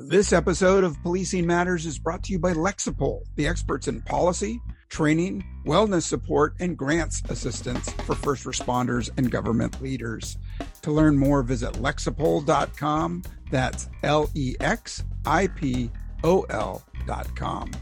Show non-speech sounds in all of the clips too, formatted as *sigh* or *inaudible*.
This episode of Policing Matters is brought to you by Lexipol, the experts in policy, training, wellness support, and grants assistance for first responders and government leaders. To learn more, visit lexipol.com. That's L E X I P O L.com.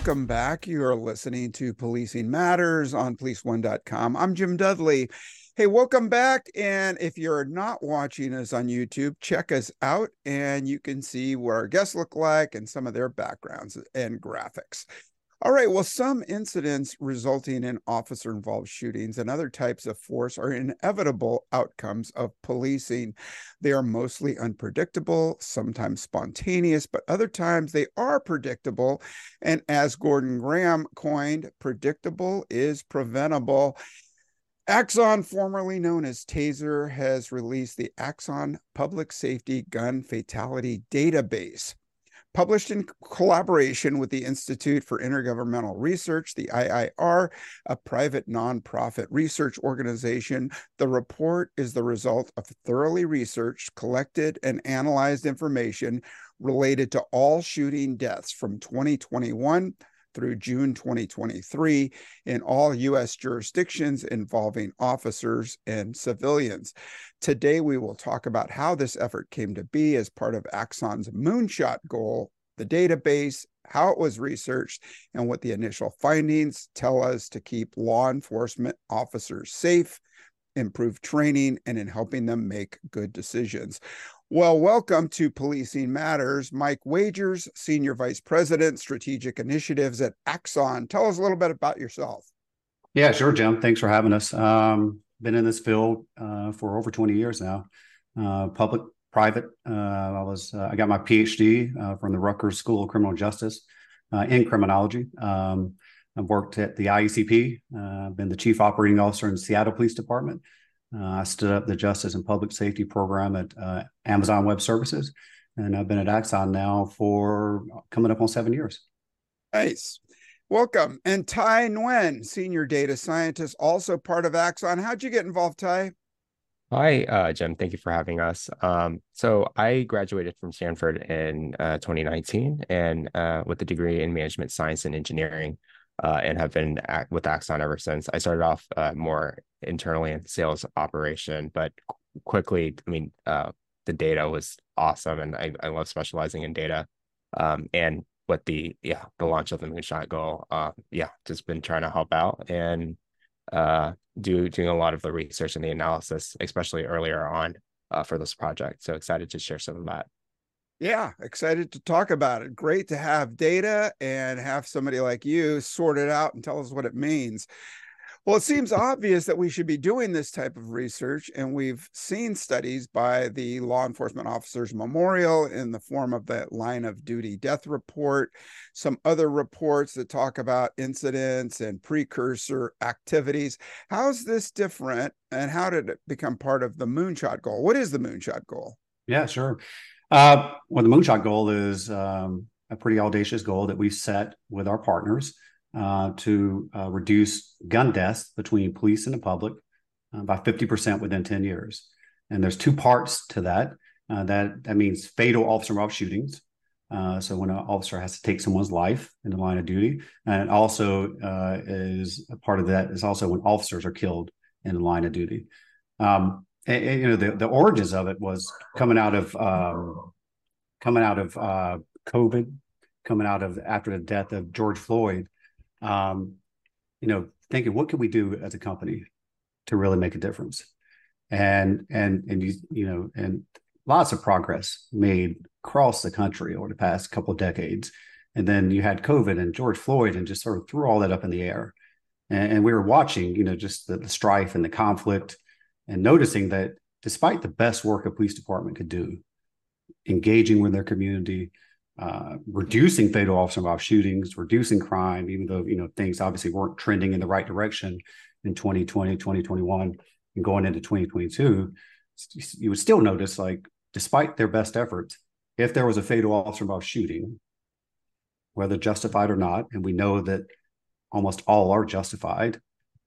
welcome back. You are listening to Policing Matters on policeone.com. I'm Jim Dudley. Hey, welcome back. And if you're not watching us on YouTube, check us out and you can see what our guests look like and some of their backgrounds and graphics. All right. Well, some incidents resulting in officer involved shootings and other types of force are inevitable outcomes of policing. They are mostly unpredictable, sometimes spontaneous, but other times they are predictable. And as Gordon Graham coined, predictable is preventable. Axon, formerly known as Taser, has released the Axon Public Safety Gun Fatality Database published in collaboration with the Institute for Intergovernmental Research, the IIR, a private nonprofit research organization. The report is the result of thoroughly researched, collected, and analyzed information related to all shooting deaths from 2021 through June 2023 in all U.S. jurisdictions involving officers and civilians. Today, we will talk about how this effort came to be as part of Axon's moonshot goal, the database, how it was researched, and what the initial findings tell us to keep law enforcement officers safe improve training and in helping them make good decisions. Well, welcome to Policing Matters. Mike Wagers, Senior Vice President, Strategic Initiatives at Axon. Tell us a little bit about yourself. Yeah, sure, Jim. Thanks for having us. Um, been in this field uh, for over 20 years now. Uh, public, private. Uh, I was uh, I got my PhD uh, from the Rutgers School of Criminal Justice uh, in criminology. Um, I've worked at the IACP. Been the Chief Operating Officer in the Seattle Police Department. Uh, I stood up the Justice and Public Safety program at uh, Amazon Web Services, and I've been at Axon now for coming up on seven years. Nice. Welcome. And Ty Nguyen, Senior Data Scientist, also part of Axon. How'd you get involved, Ty? Hi, uh, Jim. Thank you for having us. Um, so I graduated from Stanford in uh, 2019 and uh, with a degree in management science and engineering uh, and have been at, with Axon ever since. I started off uh, more internally in sales operation, but quickly, I mean, uh, the data was awesome, and I, I love specializing in data. Um, and with the yeah the launch of the Moonshot Goal, uh, yeah, just been trying to help out and uh, do doing a lot of the research and the analysis, especially earlier on uh, for this project. So excited to share some of that. Yeah, excited to talk about it. Great to have data and have somebody like you sort it out and tell us what it means. Well, it seems obvious that we should be doing this type of research, and we've seen studies by the Law Enforcement Officers Memorial in the form of the line of duty death report, some other reports that talk about incidents and precursor activities. How's this different, and how did it become part of the Moonshot Goal? What is the Moonshot Goal? Yeah, sure. Uh, well, the moonshot goal is um, a pretty audacious goal that we've set with our partners uh, to uh, reduce gun deaths between police and the public uh, by 50% within 10 years. And there's two parts to that. Uh, that that means fatal officer involved shootings. Uh, so when an officer has to take someone's life in the line of duty, and also is a part of that is also when officers are killed in the line of duty. Um, you know the, the origins of it was coming out of um, coming out of uh, COVID, coming out of after the death of George Floyd. Um, you know, thinking what can we do as a company to really make a difference, and and and you you know and lots of progress made across the country over the past couple of decades, and then you had COVID and George Floyd, and just sort of threw all that up in the air, and, and we were watching you know just the, the strife and the conflict and noticing that despite the best work a police department could do, engaging with their community, uh, reducing fatal officer involved shootings, reducing crime, even though you know things obviously weren't trending in the right direction in 2020, 2021, and going into 2022, you would still notice like despite their best efforts, if there was a fatal officer involved shooting, whether justified or not, and we know that almost all are justified,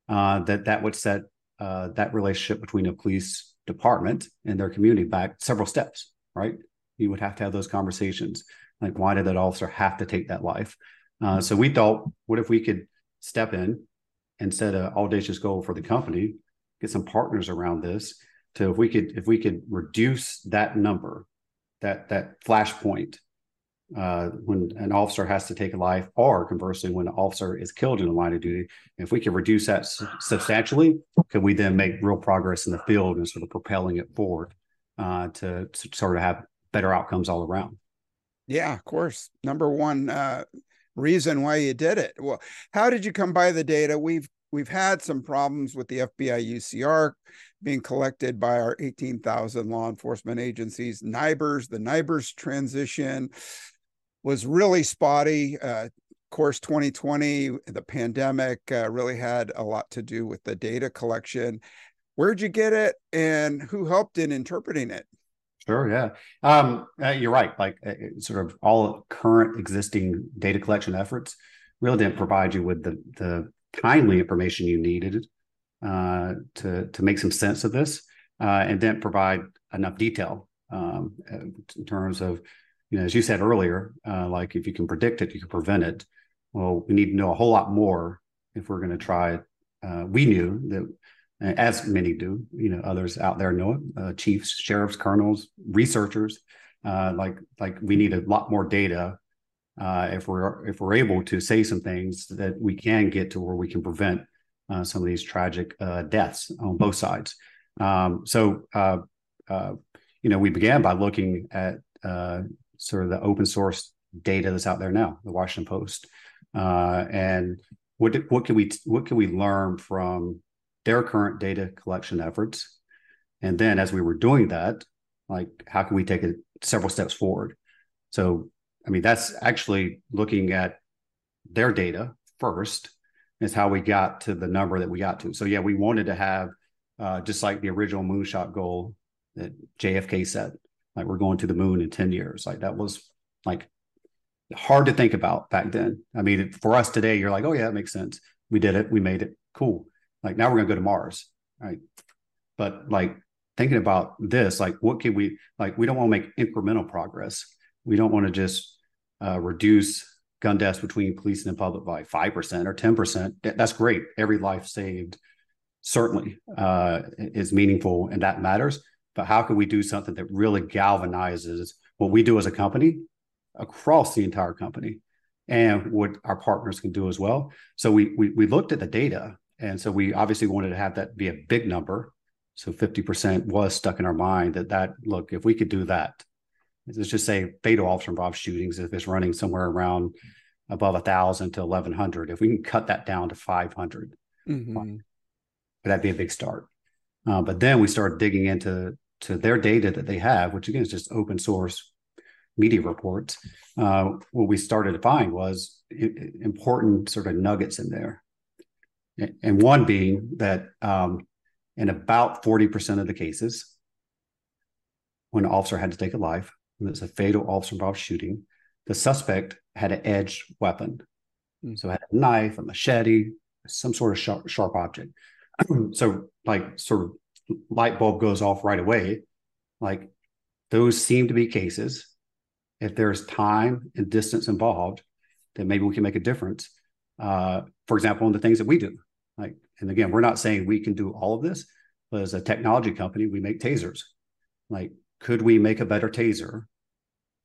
uh, that that would set uh, that relationship between a police department and their community back several steps, right? You would have to have those conversations. Like, why did that officer have to take that life? Uh, so we thought, what if we could step in and set an audacious goal for the company, get some partners around this, to if we could if we could reduce that number, that that flashpoint uh, when an officer has to take a life, or conversely, when an officer is killed in the line of duty, if we can reduce that substantially, can we then make real progress in the field and sort of propelling it forward uh, to, to, sort of have better outcomes all around? Yeah, of course. Number one uh, reason why you did it. Well, how did you come by the data? We've we've had some problems with the FBI UCR being collected by our 18,000 law enforcement agencies. NIBRS, the NIBRS transition was really spotty. Uh, course, 2020, the pandemic uh, really had a lot to do with the data collection. Where'd you get it, and who helped in interpreting it? Sure. Yeah. Um, uh, you're right. Like uh, sort of all current existing data collection efforts really didn't provide you with the the timely information you needed uh, to to make some sense of this, uh, and didn't provide enough detail um, in terms of you know, as you said earlier, uh, like if you can predict it, you can prevent it. Well, we need to know a whole lot more if we're going to try. Uh, we knew that, as many do, you know, others out there know it, uh, chiefs, sheriffs, colonels, researchers. Uh, like, like we need a lot more data uh, if we're if we're able to say some things that we can get to where we can prevent uh, some of these tragic deaths on both sides. Um, so, you know, we began by looking at sort of the open source data that's out there now, the Washington Post, uh, and what what can we what can we learn from their current data collection efforts, and then as we were doing that, like how can we take it several steps forward? So, I mean, that's actually looking at their data first is how we got to the number that we got to. So, yeah, we wanted to have uh, just like the original moonshot goal that JFK set like we're going to the moon in 10 years. Like that was like hard to think about back then. I mean for us today you're like oh yeah it makes sense. We did it. We made it. Cool. Like now we're going to go to mars right? But like thinking about this like what can we like we don't want to make incremental progress. We don't want to just uh, reduce gun deaths between police and the public by 5% or 10% that's great. Every life saved certainly uh, is meaningful and that matters but how can we do something that really galvanizes what we do as a company across the entire company and what our partners can do as well? So we we, we looked at the data. And so we obviously wanted to have that be a big number. So 50% was stuck in our mind that that look if we could do that let's just say fatal officer involved shootings if it's running somewhere around above a thousand to 1100 if we can cut that down to 500 mm-hmm. that'd be a big start. Uh, but then we started digging into to their data that they have, which again is just open source media reports, uh, what we started to find was important sort of nuggets in there. And one being that um, in about 40% of the cases, when an officer had to take a life, when it's a fatal officer involved shooting, the suspect had an edged weapon. Mm. So had a knife, a machete, some sort of sharp, sharp object. *clears throat* so like sort of light bulb goes off right away. Like those seem to be cases. If there's time and distance involved, then maybe we can make a difference. Uh, for example, in the things that we do. Like, and again, we're not saying we can do all of this, but as a technology company, we make tasers. Like, could we make a better taser?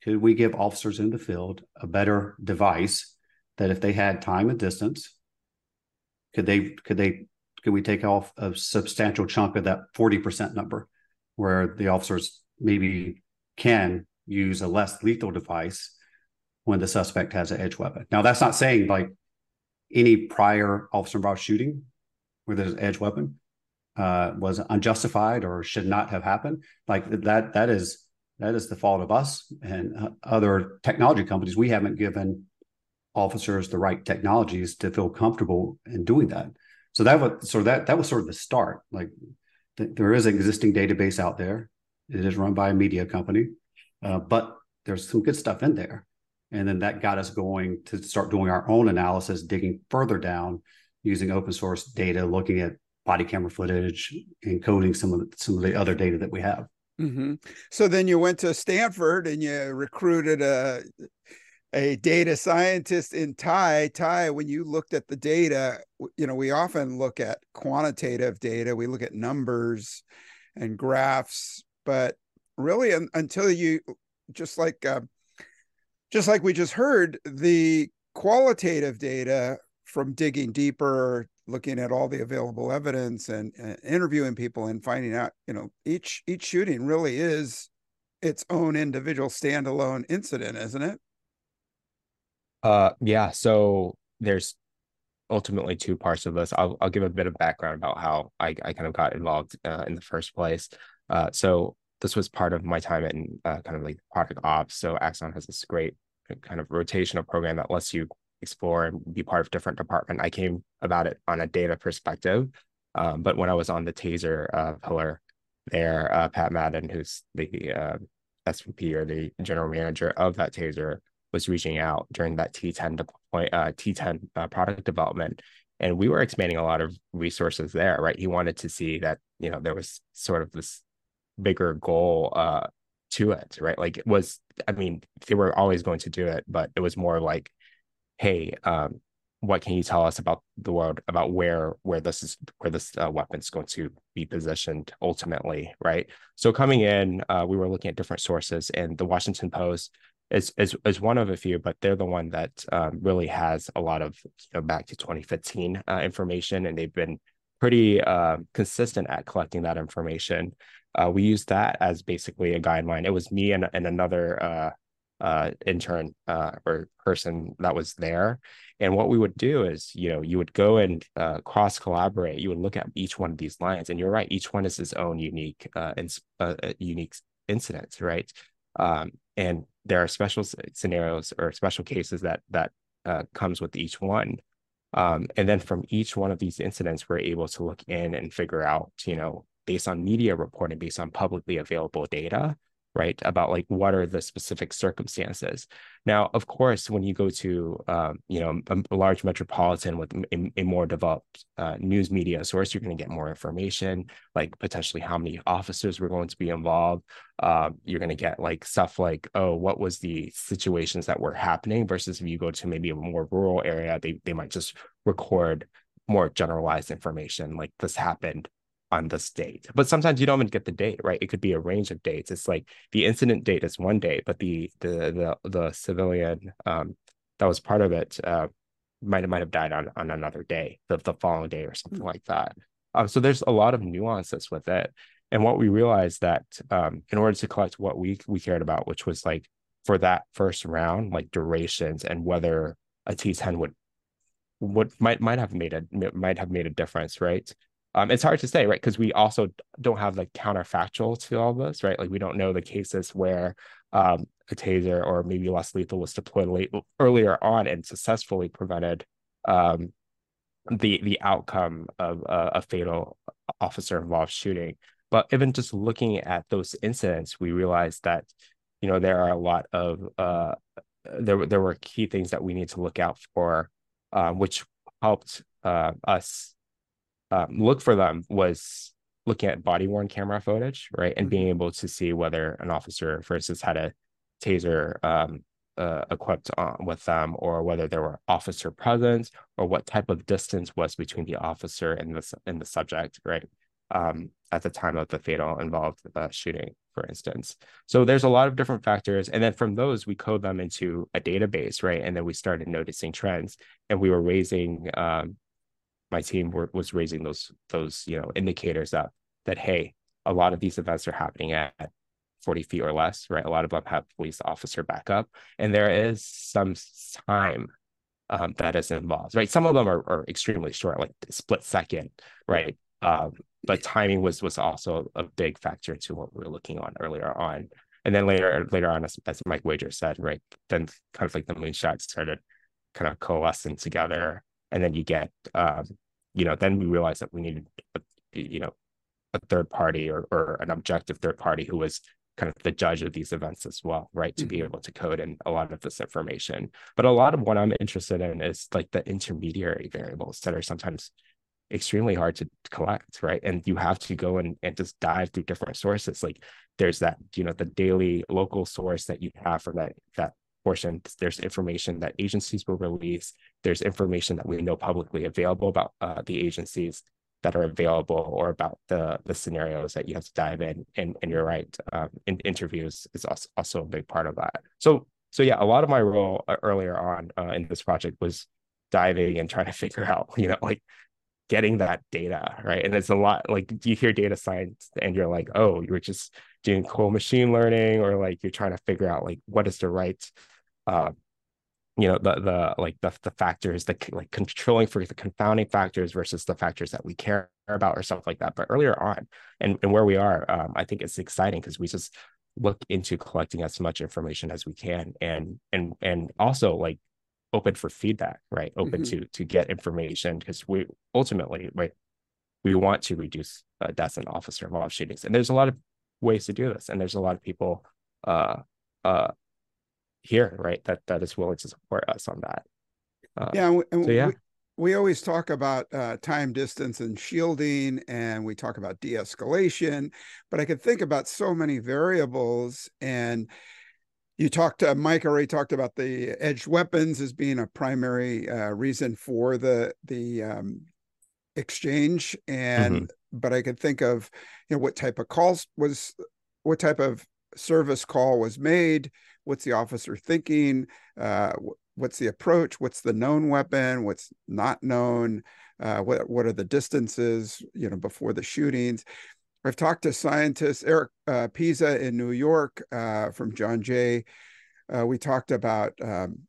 Could we give officers in the field a better device that if they had time and distance, could they could they could we take off a substantial chunk of that 40% number where the officers maybe can use a less lethal device when the suspect has an edge weapon. Now, that's not saying like any prior officer involved shooting where there's an edge weapon uh, was unjustified or should not have happened. Like that, that is that is the fault of us and uh, other technology companies. We haven't given officers the right technologies to feel comfortable in doing that so that was so that that was sort of the start. Like th- there is an existing database out there. It is run by a media company, uh, but there's some good stuff in there. And then that got us going to start doing our own analysis, digging further down using open source data, looking at body camera footage, encoding some of the, some of the other data that we have. Mm-hmm. So then you went to Stanford and you recruited a a data scientist in Ty. Ty, when you looked at the data, you know we often look at quantitative data. We look at numbers and graphs, but really un- until you just like uh, just like we just heard the qualitative data from digging deeper looking at all the available evidence and, and, interviewing people and finding out you know each each shooting really is its own individual standalone incident isn't it uh yeah so there's ultimately two parts of this. I'll, I'll give a bit of background about how i, I kind of got involved uh, in the first place. Uh, so this was part of my time in uh, kind of like product ops. So axon has this great kind of rotational program that lets you explore and be part of different department. I came about it on a data perspective, um, but when I was on the Taser uh, pillar there, uh, Pat Madden, who's the uh, SVP or the general manager of that Taser, was reaching out during that T10 deploy, uh, T10 uh, product development, and we were expanding a lot of resources there. Right, he wanted to see that you know there was sort of this bigger goal uh, to it, right? Like it was, I mean, they were always going to do it, but it was more like hey, um, what can you tell us about the world about where where this is where this uh, weapon is going to be positioned ultimately right so coming in uh, we were looking at different sources and the washington post is is, is one of a few but they're the one that um, really has a lot of you know back to 2015 uh, information and they've been pretty uh, consistent at collecting that information uh, we used that as basically a guideline it was me and, and another uh, uh, intern uh, or person that was there. And what we would do is, you know, you would go and cross collaborate. You would look at each one of these lines, and you're right, each one is its own unique, uh, unique incidents, right? Um, and there are special scenarios or special cases that that uh, comes with each one. Um, and then from each one of these incidents, we're able to look in and figure out, you know, based on media reporting, based on publicly available data, right about like what are the specific circumstances. Now of course when you go to um, you know a, a, large metropolitan with a, a more developed uh, news media source you're going to get more information like potentially how many officers were going to be involved. Um, you're going to get like stuff like oh what was the situations that were happening versus if you go to maybe a more rural area they, they might just record more generalized information like this happened on this date. But sometimes you don't even get the date, right? It could be a range of dates. It's like the incident date is one date, but the the the the civilian um, that was part of it uh, might might have died on on another day, the the following day or something like that. Um, so there's a lot of nuances with it. And what we realized that um, in order to collect what we we cared about, which was like for that first round, like durations and whether a T10 would would might might have made a might have made a difference, right? Um, it's hard to say, right? Because we also don't have the counterfactual to all this, right? Like we don't know the cases where um, a taser or maybe less lethal was deployed late, earlier on and successfully prevented um, the the outcome of uh, a fatal officer involved shooting. But even just looking at those incidents, we realized that you know there are a lot of uh, there there were key things that we need to look out for, um, which helped uh, us um, look for them was looking at body worn camera footage, right, and mm-hmm. being able to see whether an officer, for instance, had a taser um, uh, equipped on, with them, or whether there were officer presence, or what type of distance was between the officer and the and the subject, right, um, at the time of the fatal involved uh, shooting, for instance. So there's a lot of different factors, and then from those we code them into a database, right, and then we started noticing trends, and we were raising um, my team were, was raising those those you know indicators up that hey a lot of these events are happening at 40 feet or less right? A lot of them have police officer backup and there is some time um, that is involved right? Some of them are, are extremely short like split second right? Um, but timing was was also a big factor to what we were looking on earlier on. And then later later on as, as mike wager said right then kind of like the moonshots started kind of coalescing together and then you get um, you know then we realized that we needed a, you know a third party or, or an objective third party who was kind of the judge of these events as well, right? To mm-hmm. be able to code in a lot of this information. But a lot of what I'm interested in is like the intermediary variables that are sometimes extremely hard to collect, right? And you have to go and, and just dive through different sources. Like there's that, you know, the daily local source that you have for that that portion. There's information that agencies will release. There's information that we know publicly available about uh, the agencies that are available or about the the scenarios that you have to dive in. And and you're right, um, in, interviews is also, also a big part of that. So so yeah, a lot of my role uh, earlier on uh, in this project was diving and trying to *laughs* figure out, you know, like getting that data, right? And it's a lot like you hear data science and you're like, oh, you're just doing cool machine learning, or like you're trying to figure out like what is the right uh, you know the the like the the factors the like controlling for the confounding factors versus the factors that we care about or stuff like that but earlier on and, and where we are um, i think it's exciting because we just look into collecting as much information as we can and and and also like open for feedback right open mm-hmm. to to get information because we ultimately right we want to reduce uh, deaths and officer involved shootings and there's a lot of ways to do this and there's a lot of people uh uh here, right? That that is willing to support us on that. Uh, yeah, and so, yeah. We, we always talk about uh, time, distance, and shielding, and we talk about de-escalation. But I could think about so many variables, and you talked to Mike already talked about the edged weapons as being a primary uh, reason for the the um, exchange, and mm-hmm. but I could think of you know what type of calls was what type of service call was made what's the officer thinking? Uh, what's the approach? What's the known weapon? What's not known? Uh, what, what are the distances you know before the shootings? I've talked to scientists eric uh, Piza in new york uh, from john jay. Uh, we talked about um,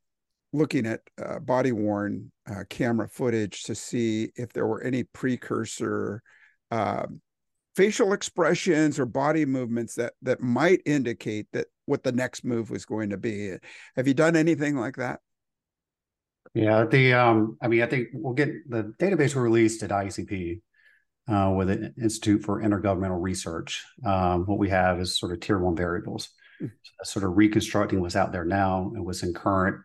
looking at uh, body worn camera footage to see if there were any precursor um, facial expressions or body movements that that might indicate that what the next move was going to be. Have you done anything like that? Yeah, the um, I mean, I think we'll get the database released at IACP uh, with the Institute for Intergovernmental Research. Um, what we have is sort of tier one variables, mm-hmm. so sort of reconstructing what's out there now and what's in current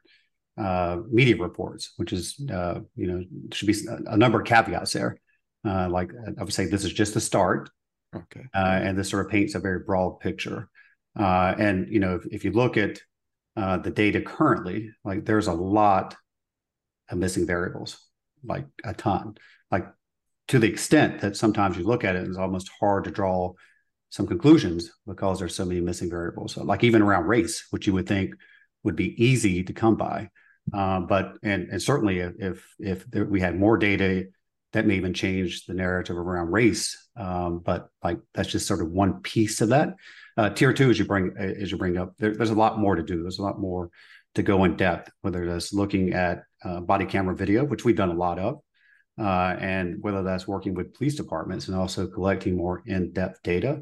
uh, media reports, which is uh, you know should be a number of caveats there. Uh, like I would say, this is just a start, okay, uh, and this sort of paints a very broad picture. Uh, and you know, if, if you look at uh, the data currently, like there's a lot of missing variables, like a ton, like to the extent that sometimes you look at it, it's almost hard to draw some conclusions because there's so many missing variables. So like even around race, which you would think would be easy to come by, uh, but and and certainly if if there, we had more data that may even change the narrative around race. Um, but like that's just sort of one piece of that. Uh, tier two, as you bring as you bring up, there, there's a lot more to do. There's a lot more to go in depth, whether that's looking at uh, body camera video, which we've done a lot of, uh, and whether that's working with police departments and also collecting more in-depth data.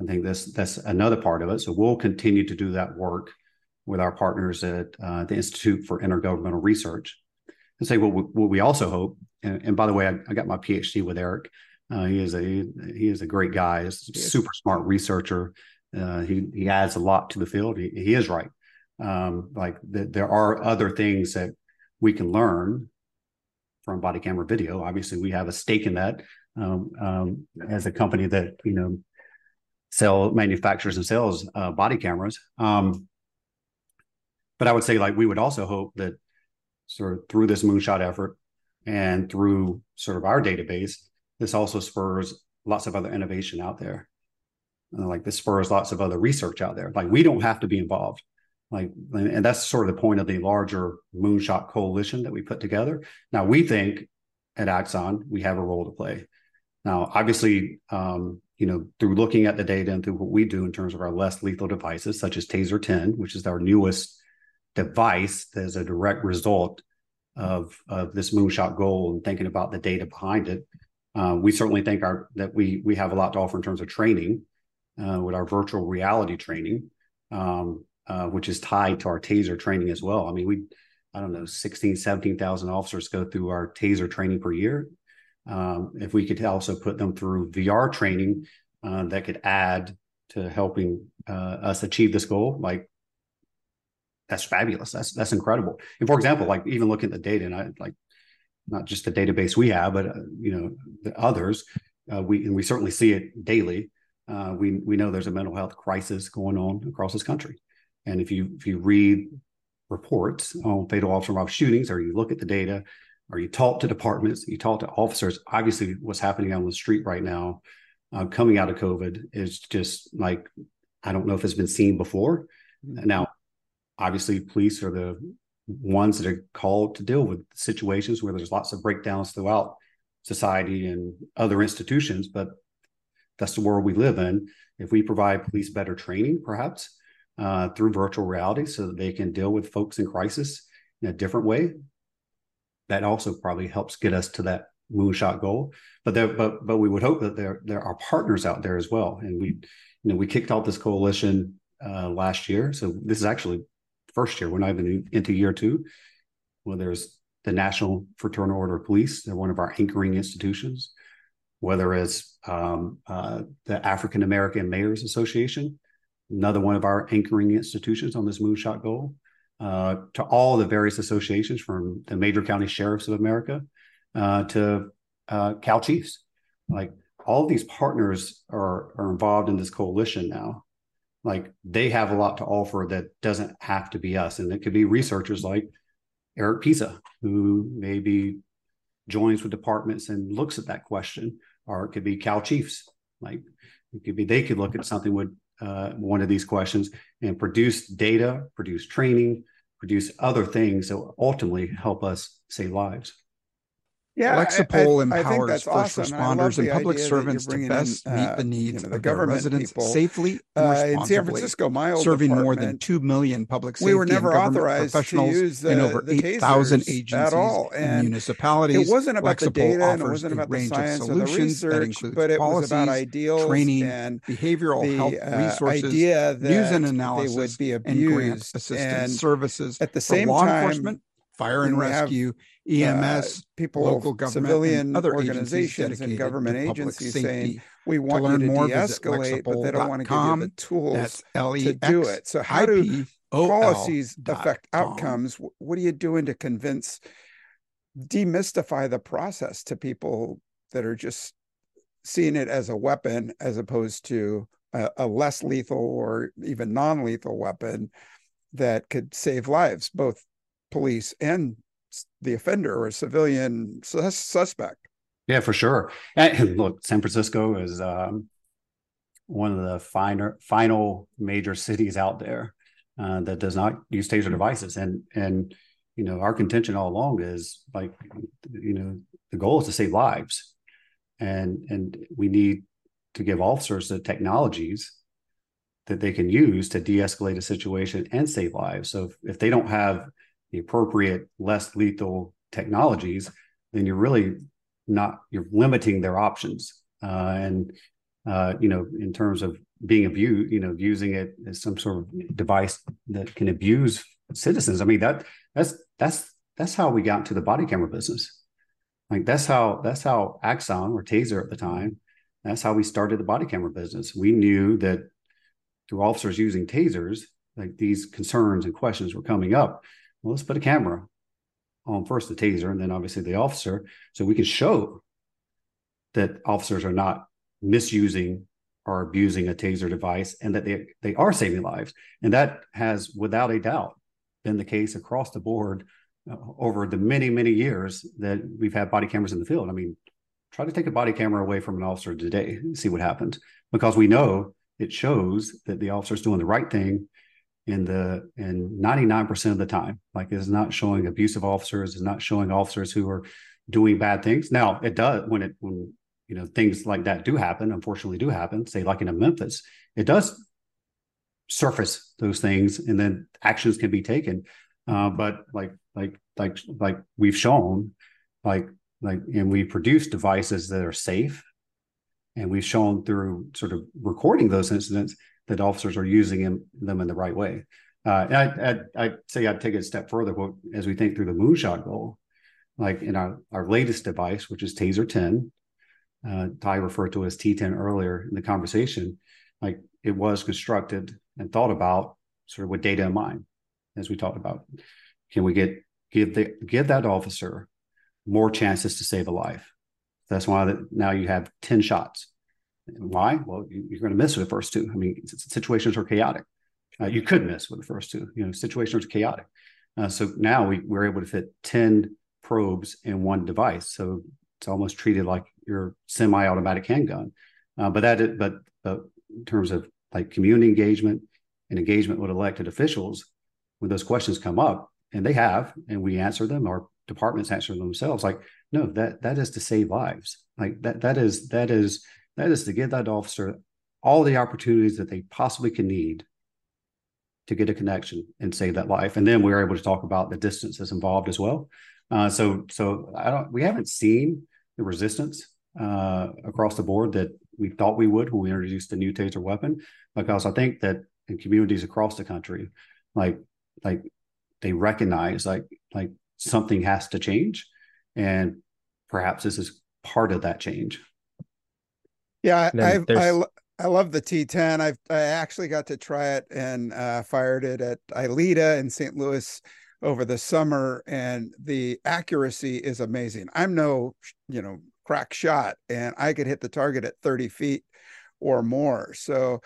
I think that's that's another part of it. So we'll continue to do that work with our partners at uh, the Institute for Intergovernmental Research. And say what, we, what we also hope, and, and by the way, I, I, got my PhD with Eric. Uh, he is a he is a great guy. He's a super smart researcher uh, he he adds a lot to the field. He, he is right. Um, like the, there are other things that we can learn from body camera video. Obviously, we have a stake in that um, um, as a company that you know sell manufactures and sells uh, body cameras. Um, but I would say like we would also hope that sort of through this moonshot effort and through sort of our database, this also spurs lots of other innovation out there. Like this spurs lots of other research out there. Like we don't have to be involved. Like, and that's sort of the point of the larger moonshot coalition that we put together. Now we think at Axon we have a role to play. Now, obviously, um, you know, through looking at the data and through what we do in terms of our less lethal devices, such as Taser 10, which is our newest device that is a direct result of, of this moonshot goal and thinking about the data behind it. Uh, we certainly think our that we we have a lot to offer in terms of training uh, with our virtual reality training, um, uh, which is tied to our taser training as well. I mean, we, I don't know, 16, 17,000 officers go through our taser training per year. Um, if we could also put them through VR training uh, that could add to helping uh, us achieve this goal, like that's fabulous. That's that's incredible. And for example, like even looking at the data, and I like not just the database we have, but uh, you know the others, uh, we and we certainly see it daily. Uh, we we know there's a mental health crisis going on across this country, and if you if you read reports on fatal officer involved shootings, or you look at the data, or you talk to departments, you talk to officers, obviously what's happening on the street right now, uh, coming out of COVID, is just like I don't know if it's been seen before. Now, obviously, police are the ones that are called to deal with situations where there's lots of breakdowns throughout society and other institutions, but that's the world we live in. If we provide police better training, perhaps uh, through virtual reality, so that they can deal with folks in crisis in a different way, that also probably helps get us to that moonshot goal. But there, but but we would hope that there there are partners out there as well. And we, you know, we kicked off this coalition uh, last year, so this is actually first year. We're not even into year two. Well, there's the National Fraternal Order of Police. They're one of our anchoring institutions. Whether it's um, uh, the African American Mayors Association, another one of our anchoring institutions on this moonshot goal, uh, to all the various associations from the major county sheriffs of America uh, to uh, Cal Chiefs. Like all of these partners are, are involved in this coalition now like they have a lot to offer that doesn't have to be us. And it could be researchers like eric Piza who maybe joins with departments and looks at that question or it could be cal chiefs. Like it could be they could look at something with uh, one of these questions and produce data produce training produce other things that ultimately help us save lives yeah, Lexipol empowers first awesome. responders and, public servants to best in, uh, meet the needs you know, the of government residents people. safely and uh, in San Francisco, my serving more than two million public safety we were never authorized professionals to use the, in over eight thousand agencies at all. And, and municipalities. It wasn't about Lexipol the data, and it wasn't about the science or the research, but it policies, was about ideals, training, and behavioral the, health uh, resources, idea that news and analysis, they would be abused, assistance services at the same law time, enforcement, fire and rescue EMS, uh, people, local government, civilian other organizations and government agencies saying we want to learn you to more, de-escalate, but they don't want to give you the tools to do it. So how do policies affect outcomes? What are you doing to convince, demystify the process to people that are just seeing it as a weapon as opposed to a, a less lethal or even non-lethal weapon that could save lives, both police and the offender or civilian sus- suspect. Yeah, for sure. And look, San Francisco is um, one of the finer, final major cities out there uh, that does not use taser devices, and and you know our contention all along is like you know the goal is to save lives, and and we need to give officers the technologies that they can use to de-escalate a situation and save lives. So if, if they don't have the appropriate less lethal technologies then you're really not you're limiting their options. Uh, and uh, you know in terms of being abused you know using it as some sort of device that can abuse citizens i mean that that's that's that's how we got into the body camera business. Like that's how that's how axon or taser at the time that's how we started the body camera business. We knew that through officers using tasers like these concerns and questions were coming up well, let's put a camera on first the taser and then obviously the officer so we can show that officers are not misusing or abusing a taser device and that they, they are saving lives. And that has, without a doubt, been the case across the board uh, over the many, many years that we've had body cameras in the field. I mean, try to take a body camera away from an officer today and see what happens because we know it shows that the officer is doing the right thing in the in 99% of the time. Like it's not showing abusive officers it's not showing officers who are doing bad things. Now it does when it when you know things like that do happen unfortunately do happen say like in memphis it does surface those things and then actions can be taken. Uh, but like like like like we've shown like like and we produce devices that are safe and we've shown through sort of recording those incidents that officers are using them, them in the right way. Uh, I, I, I'd say I'd take it a step further as we think through the moonshot goal, like in our, our latest device, which is Taser 10. Uh, Ty referred to as T10 earlier in the conversation. like it was constructed and thought about sort of with data in mind, as we talked about. Can we get give the give that officer more chances to save a life? That's why now you have 10 shots. Why? Well, you're going to miss with the first two. I mean, situations are chaotic. Uh, you could miss with the first two. You know, situations are chaotic. Uh, so now we, we're able to fit 10 probes in one device. So it's almost treated like your semi-automatic handgun. Uh, but that, but in terms of like community engagement and engagement with elected officials, when those questions come up, and they have, and we answer them, our departments answer them themselves. Like, no, that that is to save lives. Like that that is that is that is to give that officer all the opportunities that they possibly can need to get a connection and save that life. And then we are able to talk about the distances involved as well. Uh, so so I don't we haven't seen the resistance uh, across the board that we thought we would when we introduced the new taser weapon, because I think that in communities across the country, like like they recognize like like something has to change, and perhaps this is part of that change. Yeah, I I I love the T10. I've I actually got to try it and uh, fired it at ILEETA in St. Louis over the summer, and the accuracy is amazing. I'm no, you know, crack shot, and I could hit the target at 30 feet or more. So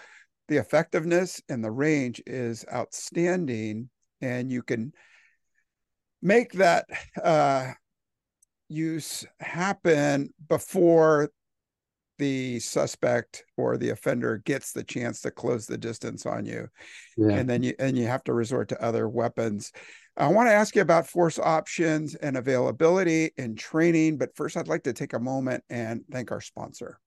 the effectiveness and the range is outstanding, and you can make that uh, use happen before the suspect or the offender gets the chance to close the distance on you yeah. and then you and you have to resort to other weapons. I want to ask you about force options and availability and training but first i'd like to take a moment and thank our sponsor.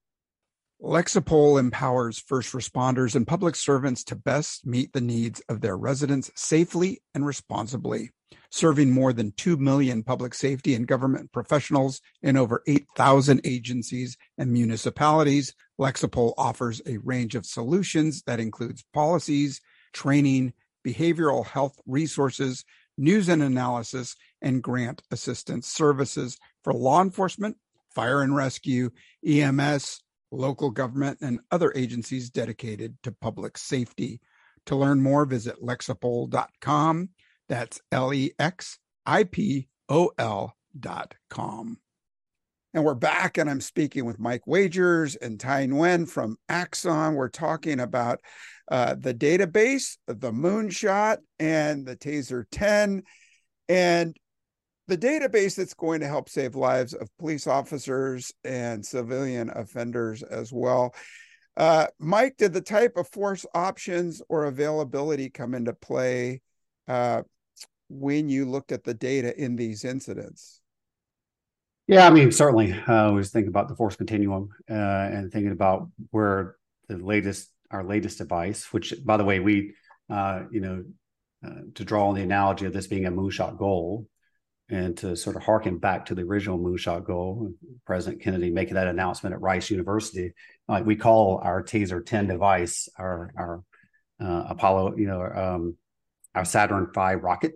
Lexipol empowers first responders and public servants to best meet the needs of their residents safely and responsibly serving more than 2 million public safety and government professionals in over 8,000 agencies and municipalities. Lexipol offers a range of solutions that includes policies, training, behavioral health resources, news and analysis, and grant assistance services for law enforcement, fire and rescue, EMS, local government, and other agencies dedicated to public safety. To learn more, visit lexipol.com. That's L E X I P O L dot com. And we're back, and I'm speaking with Mike Wagers and Ty Nguyen from Axon. We're talking about uh, the database, the moonshot, and the Taser 10, and the database that's going to help save lives of police officers and civilian offenders as well. Uh, Mike, did the type of force options or availability come into play uh, when you looked at the data in these incidents? Yeah, I mean, certainly. Uh, I was thinking about the force continuum uh, and thinking about where the latest, our latest device, which, by the way, we, uh, you know, uh, to draw on the analogy of this being a moonshot goal, and to sort of harken back to the original moonshot goal, President Kennedy making that announcement at Rice University, like we call our Taser 10 device our our uh, Apollo, you know, um, our Saturn V rocket.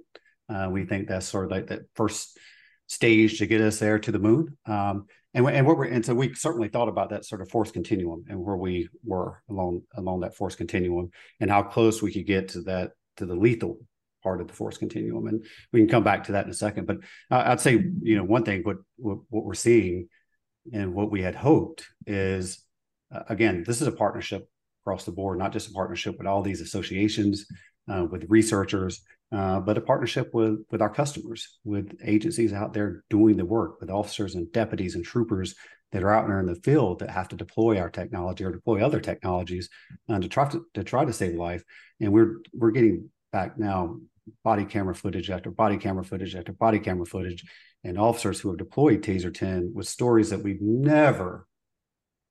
Uh, we think that's sort of like that first stage to get us there to the moon. Um, and, and what we're and so we certainly thought about that sort of force continuum and where we were along along that force continuum and how close we could get to that to the lethal part of the force continuum. And we can come back to that in a second. But uh, I'd say you know one thing what, what what we're seeing and what we had hoped is uh, again this is a partnership across the board, not just a partnership with all these associations, uh, with researchers, uh, but a partnership with with our customers, with agencies out there doing the work, with officers and deputies and troopers that are out there in the field that have to deploy our technology or deploy other technologies uh, to try to, to try to save life. And we're we're getting back now body camera footage after body camera footage after body camera footage, and officers who have deployed Taser 10 with stories that we've never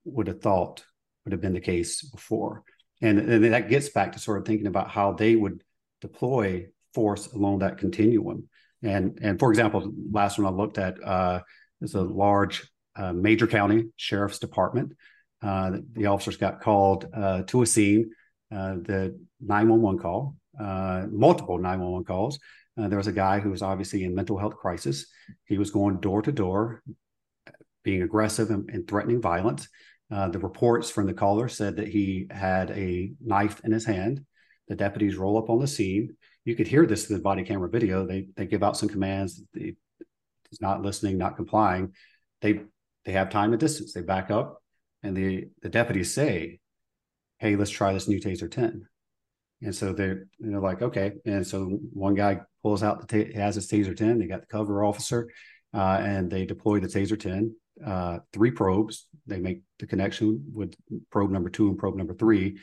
would have thought would have been the case before. And, and that gets back to sort of thinking about how they would deploy force along that continuum. And and for example, last one I looked at uh, is a large uh, major county sheriff's department. Uh, the officers got called uh, to a scene, uh, the 911 call, uh, multiple 911 calls. There was a guy who was obviously in mental health crisis. He was going door to door, being aggressive and, and threatening violence. The reports from the caller said that he had a knife in his hand. The deputies roll up on the scene. You could hear this in the body camera video. They they give out some commands. He, he's not listening, not complying. They they have time and distance. They back up, and the the deputies say, "Hey, let's try this new Taser 10." And so they're they're like, "Okay." And so one guy pulls out the ta- has his Taser 10. They got the cover officer, uh, and they deploy the Taser 10. Uh, three probes. They make the connection with probe number two and probe number three.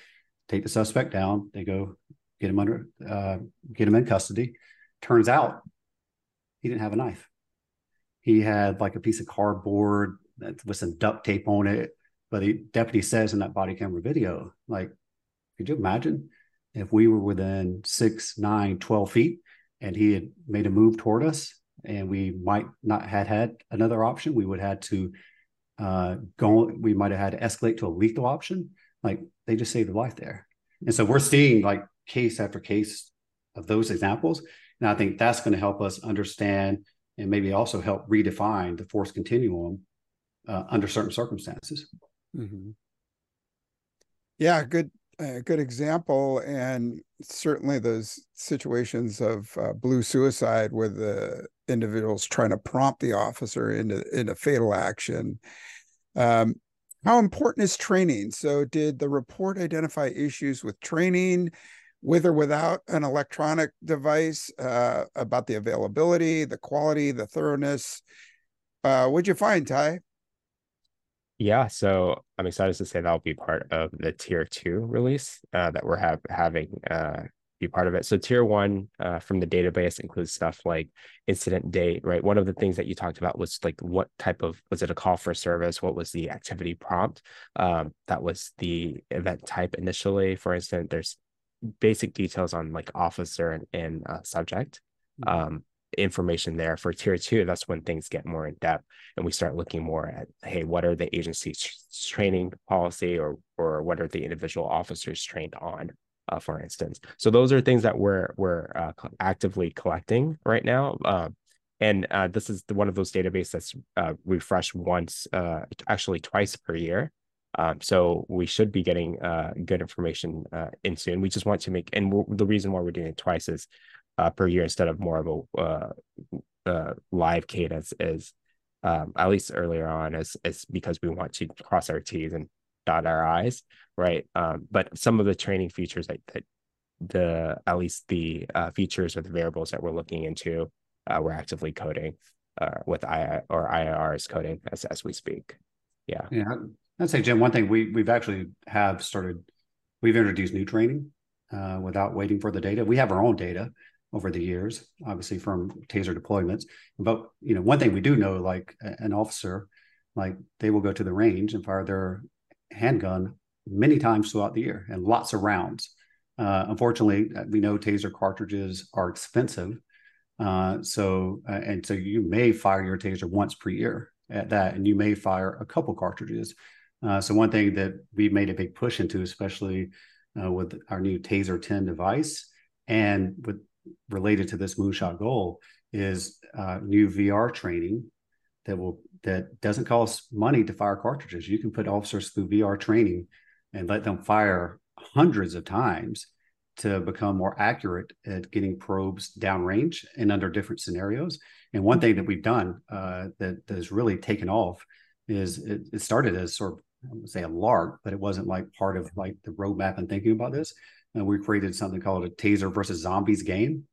Take the suspect down. They go get him under, uh, get him in custody. Turns out he didn't have a knife. He had like a piece of cardboard with some duct tape on it. But the deputy says in that body camera video, like, could you imagine if we were within six, nine, 12 feet and he had made a move toward us and we might not had had another option, we would have had to uh, go, we might have had to escalate to a lethal option. Like they just saved a life there. And so we're seeing like case after case of those examples. And I think that's going to help us understand and maybe also help redefine the force continuum uh, under certain circumstances. Mm-hmm. Yeah, good, uh, good example, and certainly those situations of uh, blue suicide where the individual's trying to prompt the officer into into fatal action. Um, how important is training? So, did the report identify issues with training? With or without an electronic device uh, about the availability, the quality, the thoroughness. Uh, what'd you find, Ty? Yeah, so I'm excited to say that'll be part of the tier two release uh, that we're have having uh, be part of it. So tier one uh, from the database includes stuff like incident date, right? One of the things that you talked about was like what type of was it a call for service? What was the activity prompt? Um, that was the event type initially. For instance, there's basic details on like officer and, and uh, subject. Mm-hmm. Um, information there for tier two that's when things get more in depth and we start looking more at hey what are the agency's training policy or or what are the individual officers trained on uh, for instance so those are things that we're we're uh, actively collecting right now uh, and uh, this is the, one of those databases that's uh, refreshed once uh, actually twice per year um, so we should be getting good information in soon we just want to make and the reason why we're doing it twice is uh, per year instead of more of a uh, uh, live cadence is um, at least earlier on is is because we want to cross our T's and dot our I's, right? Um, but some of the training features that, that the at least the uh, features or the variables that we're looking into, uh, we're actively coding uh, with I or IIR is coding as as we speak. Yeah, yeah. I'd say, Jim, one thing we we've actually have started, we've introduced new training uh, without waiting for the data. We have our own data over the years, obviously from taser deployments. But you know, one thing we do know, like an officer, like they will go to the range and fire their handgun many times throughout the year and lots of rounds. Uh, unfortunately, uh, we know taser cartridges are expensive. Uh, so, uh, and so you may fire your taser once per year at that, and you may fire a couple cartridges. Uh, so, one thing that we've made a big push into, especially uh, with our new Taser 10 device, and with related to this moonshot goal is uh, new VR training that will that doesn't cost money to fire cartridges. You can put officers through VR training and let them fire hundreds of times to become more accurate at getting probes downrange and under different scenarios. And one thing that we've done uh, that, that has really taken off is it, it started as sort of I would say a lark, but it wasn't like part of like the roadmap and thinking about this. And we created something called a taser versus zombies game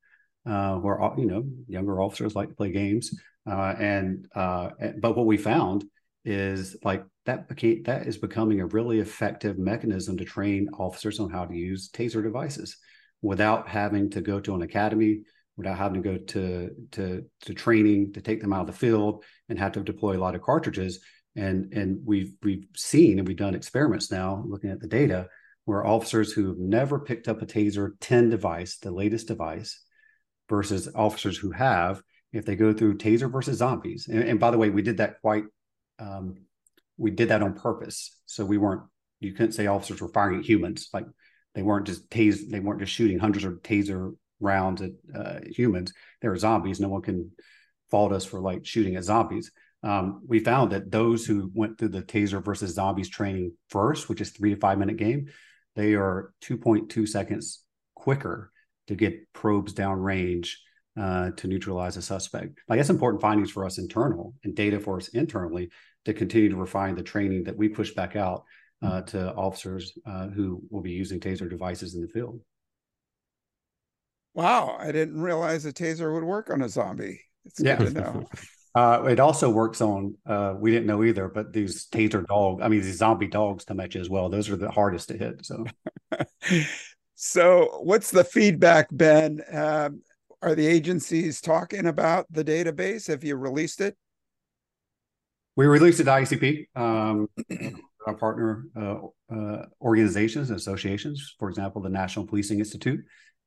uh, where you know younger officers like to play games. Uh, and uh, but what we found is like that became that is becoming a really effective mechanism to train officers on how to use taser devices without having to go to an academy without having to go to to to training to take them out of the field and have to deploy a lot of cartridges and and we've we've seen and we've done experiments now looking at the data where officers who have never picked up a taser 10 device, the latest device, versus officers who have, if they go through taser versus zombies. And, and by the way, we did that quite, um, we did that on purpose. So we weren't, you couldn't say officers were firing at humans. Like they weren't just tase, they weren't just shooting hundreds of taser rounds at uh, humans. They were zombies. No one can fault us for like shooting at zombies. Um, we found that those who went through the taser versus zombies training first, which is three to five minute game, they are 2.2 seconds quicker to get probes downrange uh, to neutralize a suspect. Like that's important findings for us internal and data for us internally to continue to refine the training that we push back out uh, to officers uh, who will be using taser devices in the field. Wow, I didn't realize a taser would work on a zombie. It's yeah. good to know. *laughs* Uh, it also works on uh, we didn't know either, but these taser dog, I mean these zombie dogs come at you as well. Those are the hardest to hit. So, *laughs* so what's the feedback, Ben? Um, are the agencies talking about the database? Have you released it? We released it to IACP, um, *clears throat* our partner uh, uh, organizations and associations. For example, the National Policing Institute,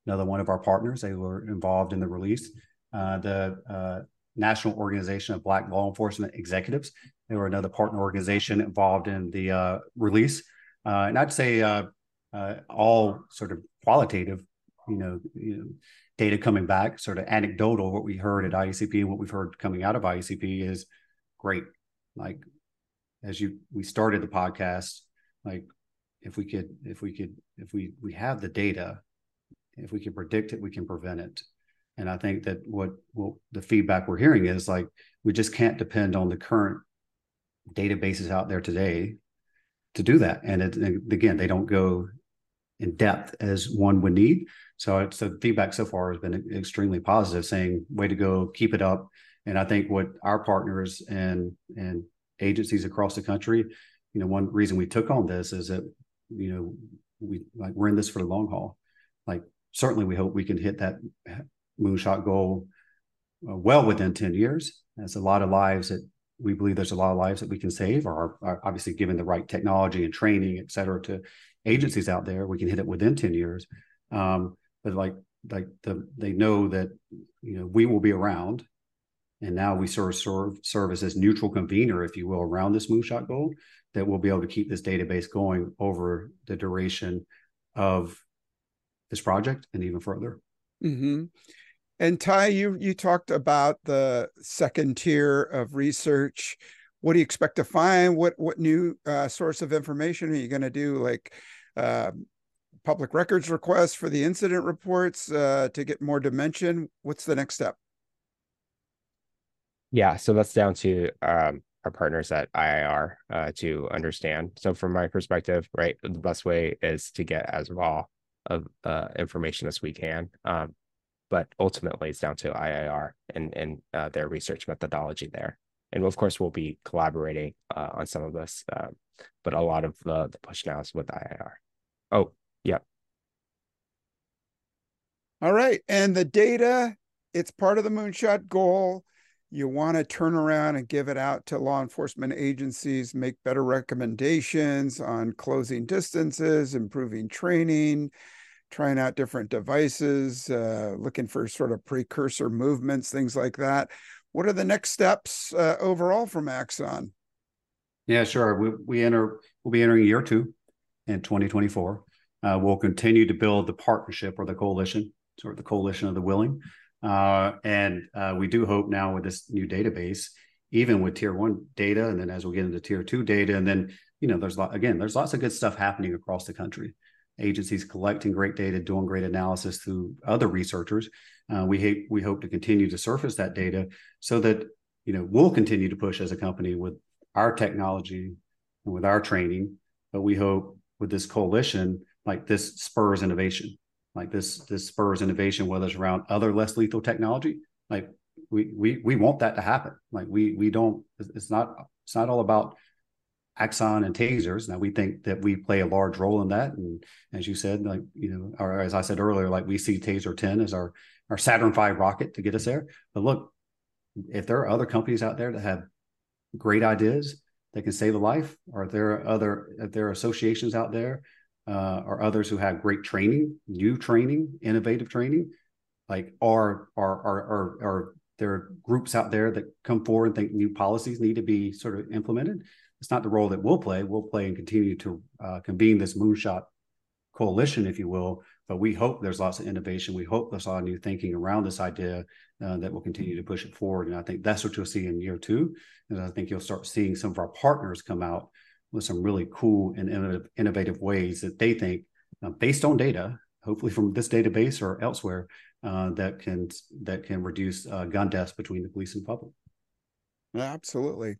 another one of our partners. They were involved in the release. Uh, the uh, National Organization of Black Law Enforcement Executives. They were another partner organization involved in the uh, release. Uh, and I'd say uh, uh, all sort of qualitative, you know, you know, data coming back, sort of anecdotal, what we heard at IACP and what we've heard coming out of IACP is great. Like as you we started the podcast, like if we could, if we could, if we we have the data, if we can predict it, we can prevent it. And I think that what, what the feedback we're hearing is like we just can't depend on the current databases out there today to do that. And, it, again, they don't go in depth as one would need. So it's the feedback so far has been extremely positive, saying, "Way to go, keep it up." And I think what our partners and and agencies across the country, you know, one reason we took on this is that you know we like we're in this for the long haul. Like certainly, we hope we can hit that moonshot goal uh, well within 10 years. That's a lot of lives that we believe there's a lot of lives that we can save, or, obviously given the right technology and training, et cetera, to agencies out there, we can hit it within 10 years. Um, but like like the, they know that you know we will be around, and now we sort of serve serve as this neutral convener, if you will, around this moonshot goal that we'll be able to keep this database going over the duration of this project and even further. Mm-hmm. And Ty, you you talked about the second tier of research. What do you expect to find? What what new uh, source of information are you going to do? Like uh, public records requests for the incident reports uh, to get more dimension. What's the next step? Yeah, so that's down to um, our partners at IIR uh, to understand. So from my perspective, right, the best way is to get as raw of uh, information as we can. Um, but ultimately it's down to IIR and and uh, their research methodology there. And of course, we'll be collaborating uh, on some of this, uh, but a lot of the, the push now is with IIR. Oh, yeah. All right, and the data, it's part of the moonshot goal. You want to turn around and give it out to law enforcement agencies, make better recommendations on closing distances, improving training, trying out different devices, uh, looking for sort of precursor movements, things like that. What are the next steps uh, overall from Axon? Yeah, sure. We, we enter, we'll be entering year two in 2024. Uh, we'll continue to build the partnership or the coalition, sort of the coalition of the willing. Uh, and uh, we do hope now with this new database, even with tier one data, and then as we get into tier two data, and then you know, there's lot again, there's lots of good stuff happening across the country agencies collecting great data, doing great analysis through other researchers. Uh, we hope we hope to continue to surface that data so that you know we'll continue to push as a company with our technology and with our training. But we hope with this coalition, like this spurs innovation, like this this spurs innovation, whether it's around other less lethal technology. Like we we we want that to happen. Like we we don't. It's not it's not all about Axon and tasers. Now we think that we play a large role in that, and as you said, like you know, or as I said earlier, like we see Taser 10 as our our Saturn V rocket to get us there. But look, if there are other companies out there that have great ideas that can save a life, or if there are other if there are associations out there, uh, or others who have great training, new training, innovative training, like are, are, are, or, or there are groups out there that come forward and think new policies need to be sort of implemented it's not the role that we'll play. We'll play and continue to uh, convene this moonshot coalition, if you will. But we hope there's lots of innovation. We hope there's a lot of new thinking around this idea uh, that will continue to push it forward. And I think that's what you'll see in year two. And I think you'll start seeing some of our partners come out with some really cool and innovative, innovative ways that they think, uh, based on data, hopefully from this database or elsewhere, uh, that can that can reduce uh, gun deaths between the police and public. Absolutely,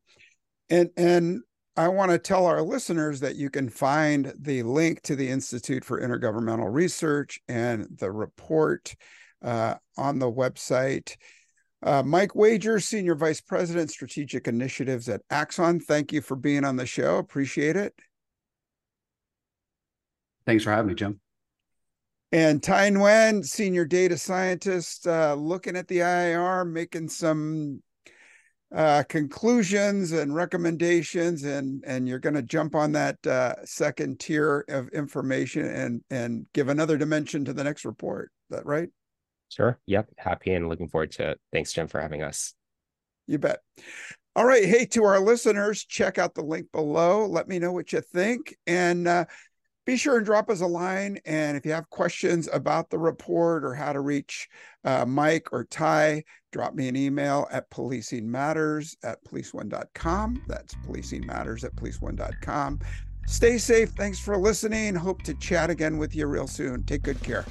and and I want to tell our listeners that you can find the link to the Institute for Intergovernmental Research and the report uh, on the website. Uh, Mike Wager, Senior Vice President, Strategic Initiatives at Axon. Thank you for being on the show. Appreciate it. Thanks for having me, Jim. And Ty Nguyen, Senior Data Scientist, uh, looking at the IIR, making some uh, conclusions and recommendations, and and you're going to jump on that uh, second tier of information and and give another dimension to the next report. Is that right? Sure. Yep. Happy and looking forward to it. Thanks, Jim, for having us. You bet. All right. Hey, to our listeners, check out the link below. Let me know what you think. And uh, be sure and drop us a line. And if you have questions about the report or how to reach uh, Mike or Ty, drop me an email at policingmatters at policeone.com. That's policingmatters at policeone.com. Stay safe. Thanks for listening. Hope to chat again with you real soon. Take good care.